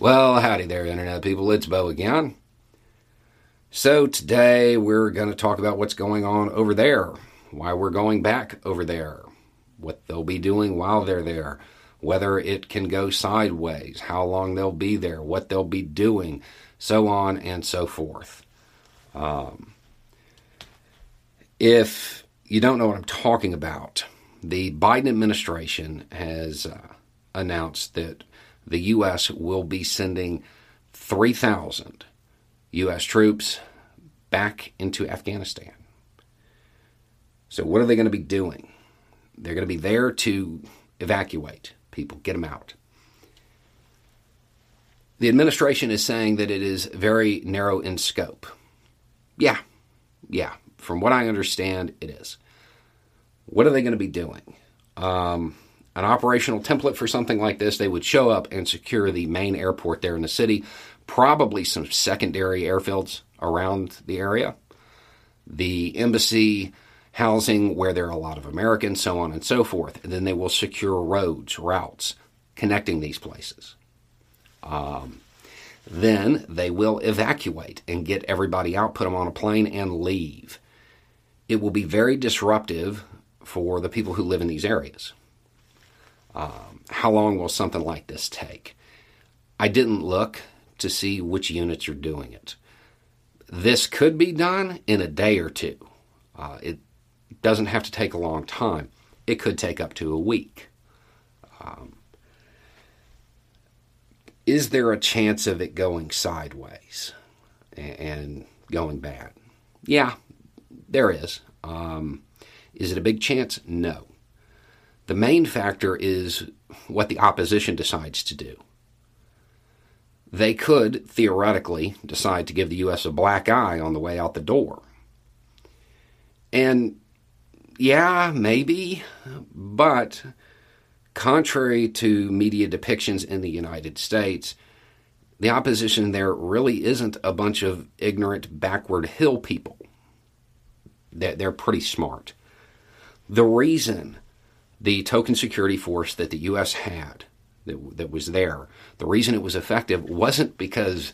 Well, howdy there, Internet people. It's Bo again. So, today we're going to talk about what's going on over there, why we're going back over there, what they'll be doing while they're there, whether it can go sideways, how long they'll be there, what they'll be doing, so on and so forth. Um, if you don't know what I'm talking about, the Biden administration has uh, announced that the U.S. will be sending 3,000 U.S. troops back into Afghanistan. So, what are they going to be doing? They're going to be there to evacuate people, get them out. The administration is saying that it is very narrow in scope. Yeah, yeah. From what I understand, it is. What are they going to be doing? Um, an operational template for something like this, they would show up and secure the main airport there in the city, probably some secondary airfields around the area, the embassy housing where there are a lot of Americans, so on and so forth. And then they will secure roads, routes connecting these places. Um, then they will evacuate and get everybody out, put them on a plane, and leave. It will be very disruptive for the people who live in these areas. Um, how long will something like this take? I didn't look to see which units are doing it. This could be done in a day or two. Uh, it doesn't have to take a long time. It could take up to a week. Um, is there a chance of it going sideways and going bad? Yeah, there is. Um, is it a big chance? No. The main factor is what the opposition decides to do. They could, theoretically, decide to give the U.S. a black eye on the way out the door. And yeah, maybe, but contrary to media depictions in the United States, the opposition there really isn't a bunch of ignorant, backward hill people. They're pretty smart. The reason the token security force that the U.S. had, that, that was there, the reason it was effective wasn't because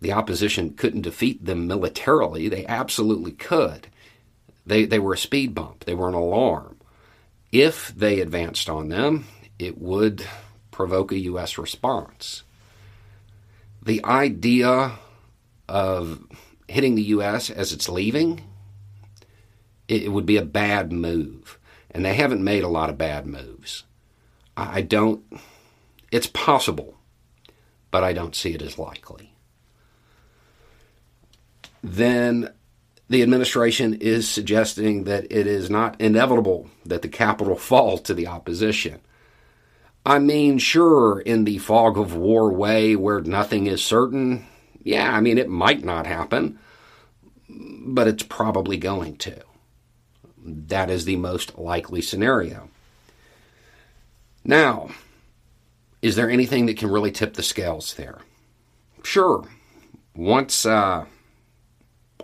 the opposition couldn't defeat them militarily. They absolutely could. They, they were a speed bump, they were an alarm. If they advanced on them, it would provoke a U.S. response. The idea of hitting the U.S. as it's leaving, it, would be a bad move. And they haven't made a lot of bad moves. I don't, it's possible, but I don't see it as likely. Then the administration is suggesting that it is not inevitable that the capital fall to the opposition. I mean, sure, in the fog of war way where nothing is certain, yeah, I mean, it might not happen, but it's probably going to. That is the most likely scenario. Now, is there anything that can really tip the scales there? Sure. Once uh,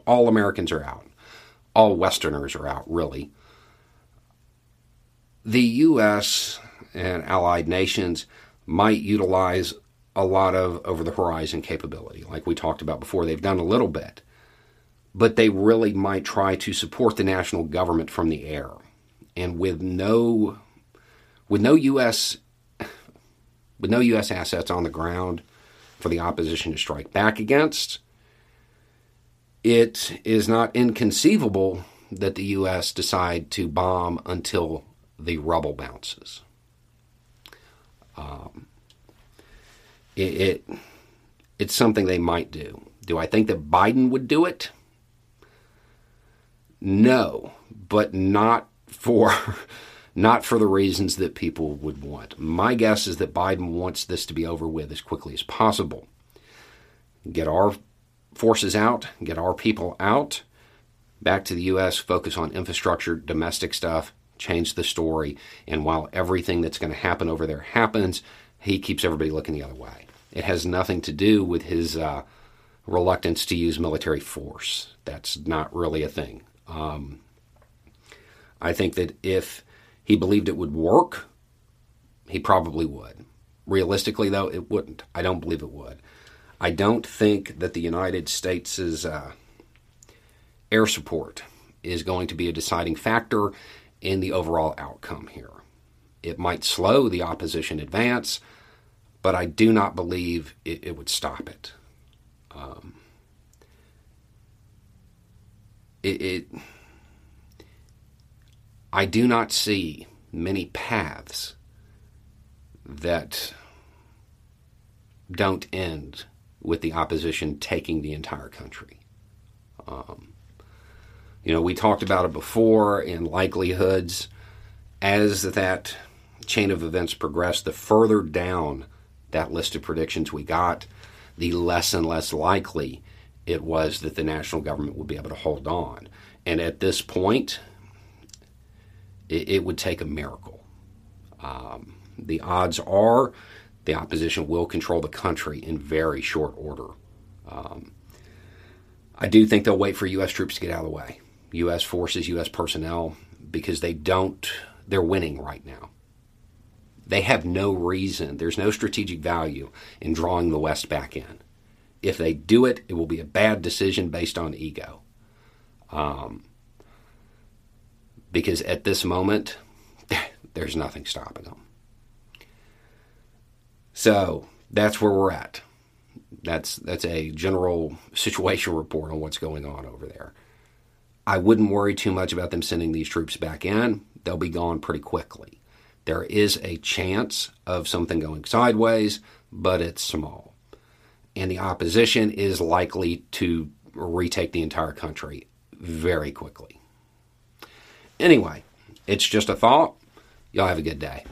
all Americans are out. All Westerners are out, really. The U.S. and allied nations might utilize a lot of over the horizon capability, like we talked about before. They've done a little bit, but they really might try to support the national government from the air. And with no with no U.S. with no U.S. assets on the ground for the opposition to strike back against, it is not inconceivable that the U.S. decide to bomb until the rubble bounces. Um, it, it it's something they might do. Do I think that Biden would do it? No, but not for not for the reasons that people would want. My guess is that Biden wants this to be over with as quickly as possible. Get our forces out, get our people out, back to the U.S., focus on infrastructure, domestic stuff, change the story. And while everything that's going to happen over there happens, he keeps everybody looking the other way. It has nothing to do with his uh, reluctance to use military force. That's not really a thing. Um, I think that if he believed it would work, he probably would. Realistically, though, it wouldn't. I don't believe it would. I don't think that the United States' uh, air support is going to be a deciding factor in the overall outcome here. It might slow the opposition advance, but I do not believe it, it would stop it. Um, it, it I do not see many paths that don't end with the opposition taking the entire country. Um, you know, we talked about it before in likelihoods. As that chain of events progressed, the further down that list of predictions we got, the less and less likely it was that the national government would be able to hold on. And at this point, it, it would take a miracle. Um, the odds are the opposition will control the country in very short order. Um, I do think they'll wait for U.S. troops to get out of the way, U.S. forces, U.S. personnel, because they don't, they're winning right now. They have no reason, there's no strategic value in drawing the West back in. If they do it, it will be a bad decision based on ego. Um, because at this moment, there's nothing stopping them. So that's where we're at. That's that's a general situation report on what's going on over there. I wouldn't worry too much about them sending these troops back in. They'll be gone pretty quickly. There is a chance of something going sideways, but it's small. And the opposition is likely to retake the entire country very quickly. Anyway, it's just a thought. Y'all have a good day.